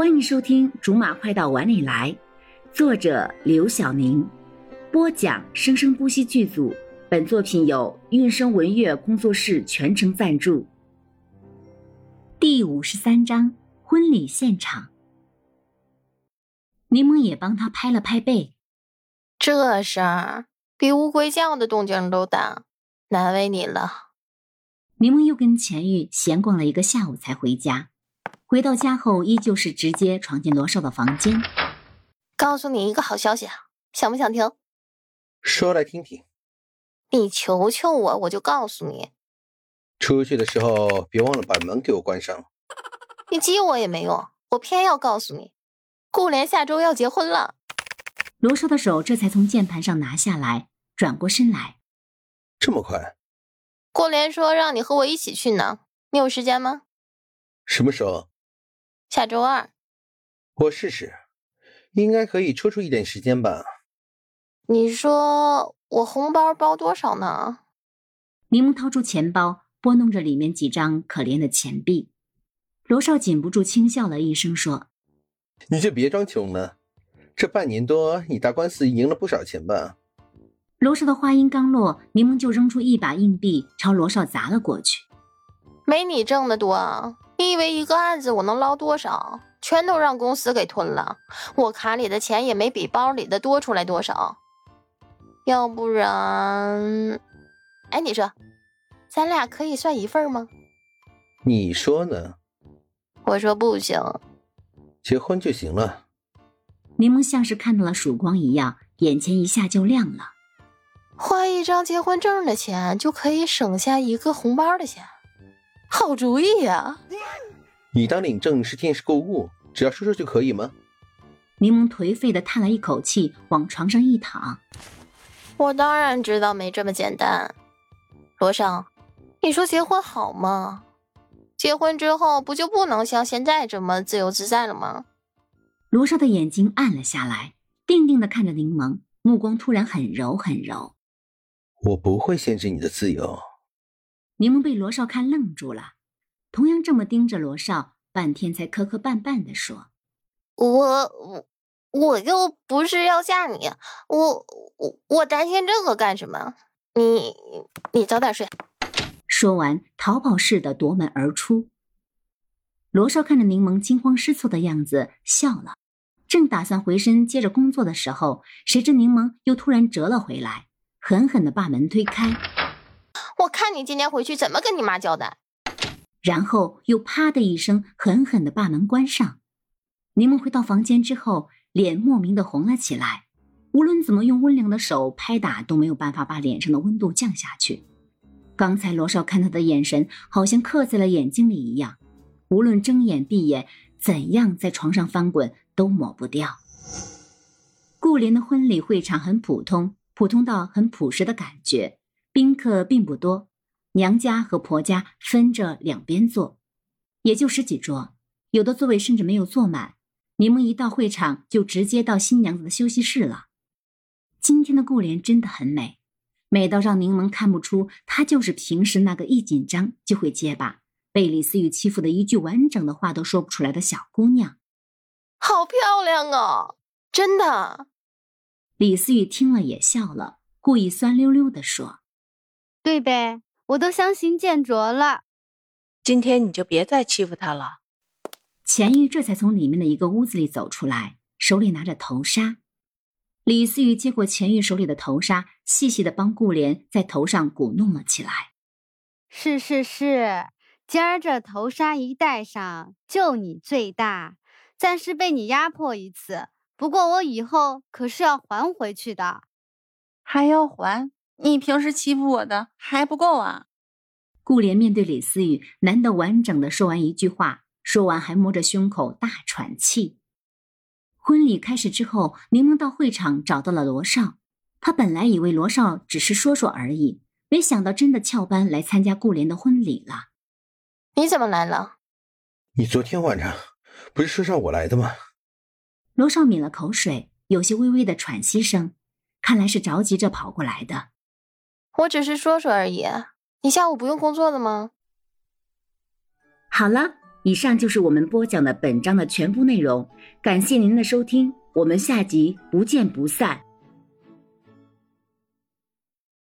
欢迎收听《竹马快到碗里来》，作者刘晓宁，播讲生生不息剧组。本作品由韵声文乐工作室全程赞助。第五十三章婚礼现场，柠檬也帮他拍了拍背。这事儿比乌龟叫的动静都大，难为你了。柠檬又跟钱玉闲逛了一个下午才回家。回到家后，依旧是直接闯进罗少的房间。告诉你一个好消息，想不想听？说来听听。你求求我，我就告诉你。出去的时候别忘了把门给我关上。你激我也没用，我偏要告诉你，顾莲下周要结婚了。罗少的手这才从键盘上拿下来，转过身来。这么快？顾莲说让你和我一起去呢，你有时间吗？什么时候？下周二，我试试，应该可以抽出一点时间吧。你说我红包包多少呢？柠檬掏出钱包，拨弄着里面几张可怜的钱币。罗少禁不住轻笑了一声，说：“你就别装穷了，这半年多你打官司赢了不少钱吧？”罗少的话音刚落，柠檬就扔出一把硬币朝罗少砸了过去。没你挣的多。你以为一个案子我能捞多少？全都让公司给吞了，我卡里的钱也没比包里的多出来多少。要不然，哎，你说，咱俩可以算一份吗？你说呢？我说不行，结婚就行了。柠檬像是看到了曙光一样，眼前一下就亮了。花一张结婚证的钱，就可以省下一个红包的钱。好主意呀！你当领证是电视购物，只要说说就可以吗？柠檬颓废的叹了一口气，往床上一躺。我当然知道没这么简单。罗少，你说结婚好吗？结婚之后不就不能像现在这么自由自在了吗？罗少的眼睛暗了下来，定定的看着柠檬，目光突然很柔很柔。我不会限制你的自由。柠檬被罗少看愣住了，同样这么盯着罗少，半天才磕磕绊绊的说：“我我我又不是要吓你，我我我担心这个干什么？你你早点睡。”说完，逃跑似的夺门而出。罗少看着柠檬惊慌失措的样子，笑了，正打算回身接着工作的时候，谁知柠檬又突然折了回来，狠狠的把门推开。我看你今天回去怎么跟你妈交代。然后又啪的一声，狠狠的把门关上。柠檬回到房间之后，脸莫名的红了起来。无论怎么用温凉的手拍打，都没有办法把脸上的温度降下去。刚才罗少看他的眼神，好像刻在了眼睛里一样。无论睁眼闭眼，怎样在床上翻滚，都抹不掉。顾莲的婚礼会场很普通，普通到很朴实的感觉。宾客并不多，娘家和婆家分着两边坐，也就十几桌，有的座位甚至没有坐满。柠檬一到会场就直接到新娘子的休息室了。今天的顾莲真的很美，美到让柠檬看不出她就是平时那个一紧张就会结巴、被李思雨欺负的一句完整的话都说不出来的小姑娘。好漂亮啊，真的。李思雨听了也笑了，故意酸溜溜地说。对呗，我都相形见拙了。今天你就别再欺负他了。钱玉这才从里面的一个屋子里走出来，手里拿着头纱。李思雨接过钱玉手里的头纱，细细的帮顾莲在头上鼓弄了起来。是是是，今儿这头纱一戴上，就你最大。暂时被你压迫一次，不过我以后可是要还回去的。还要还？你平时欺负我的还不够啊！顾莲面对李思雨，难得完整的说完一句话，说完还摸着胸口大喘气。婚礼开始之后，柠檬到会场找到了罗少。他本来以为罗少只是说说而已，没想到真的翘班来参加顾莲的婚礼了。你怎么来了？你昨天晚上不是说让我来的吗？罗少抿了口水，有些微微的喘息声，看来是着急着跑过来的。我只是说说而已，你下午不用工作了吗？好了，以上就是我们播讲的本章的全部内容，感谢您的收听，我们下集不见不散。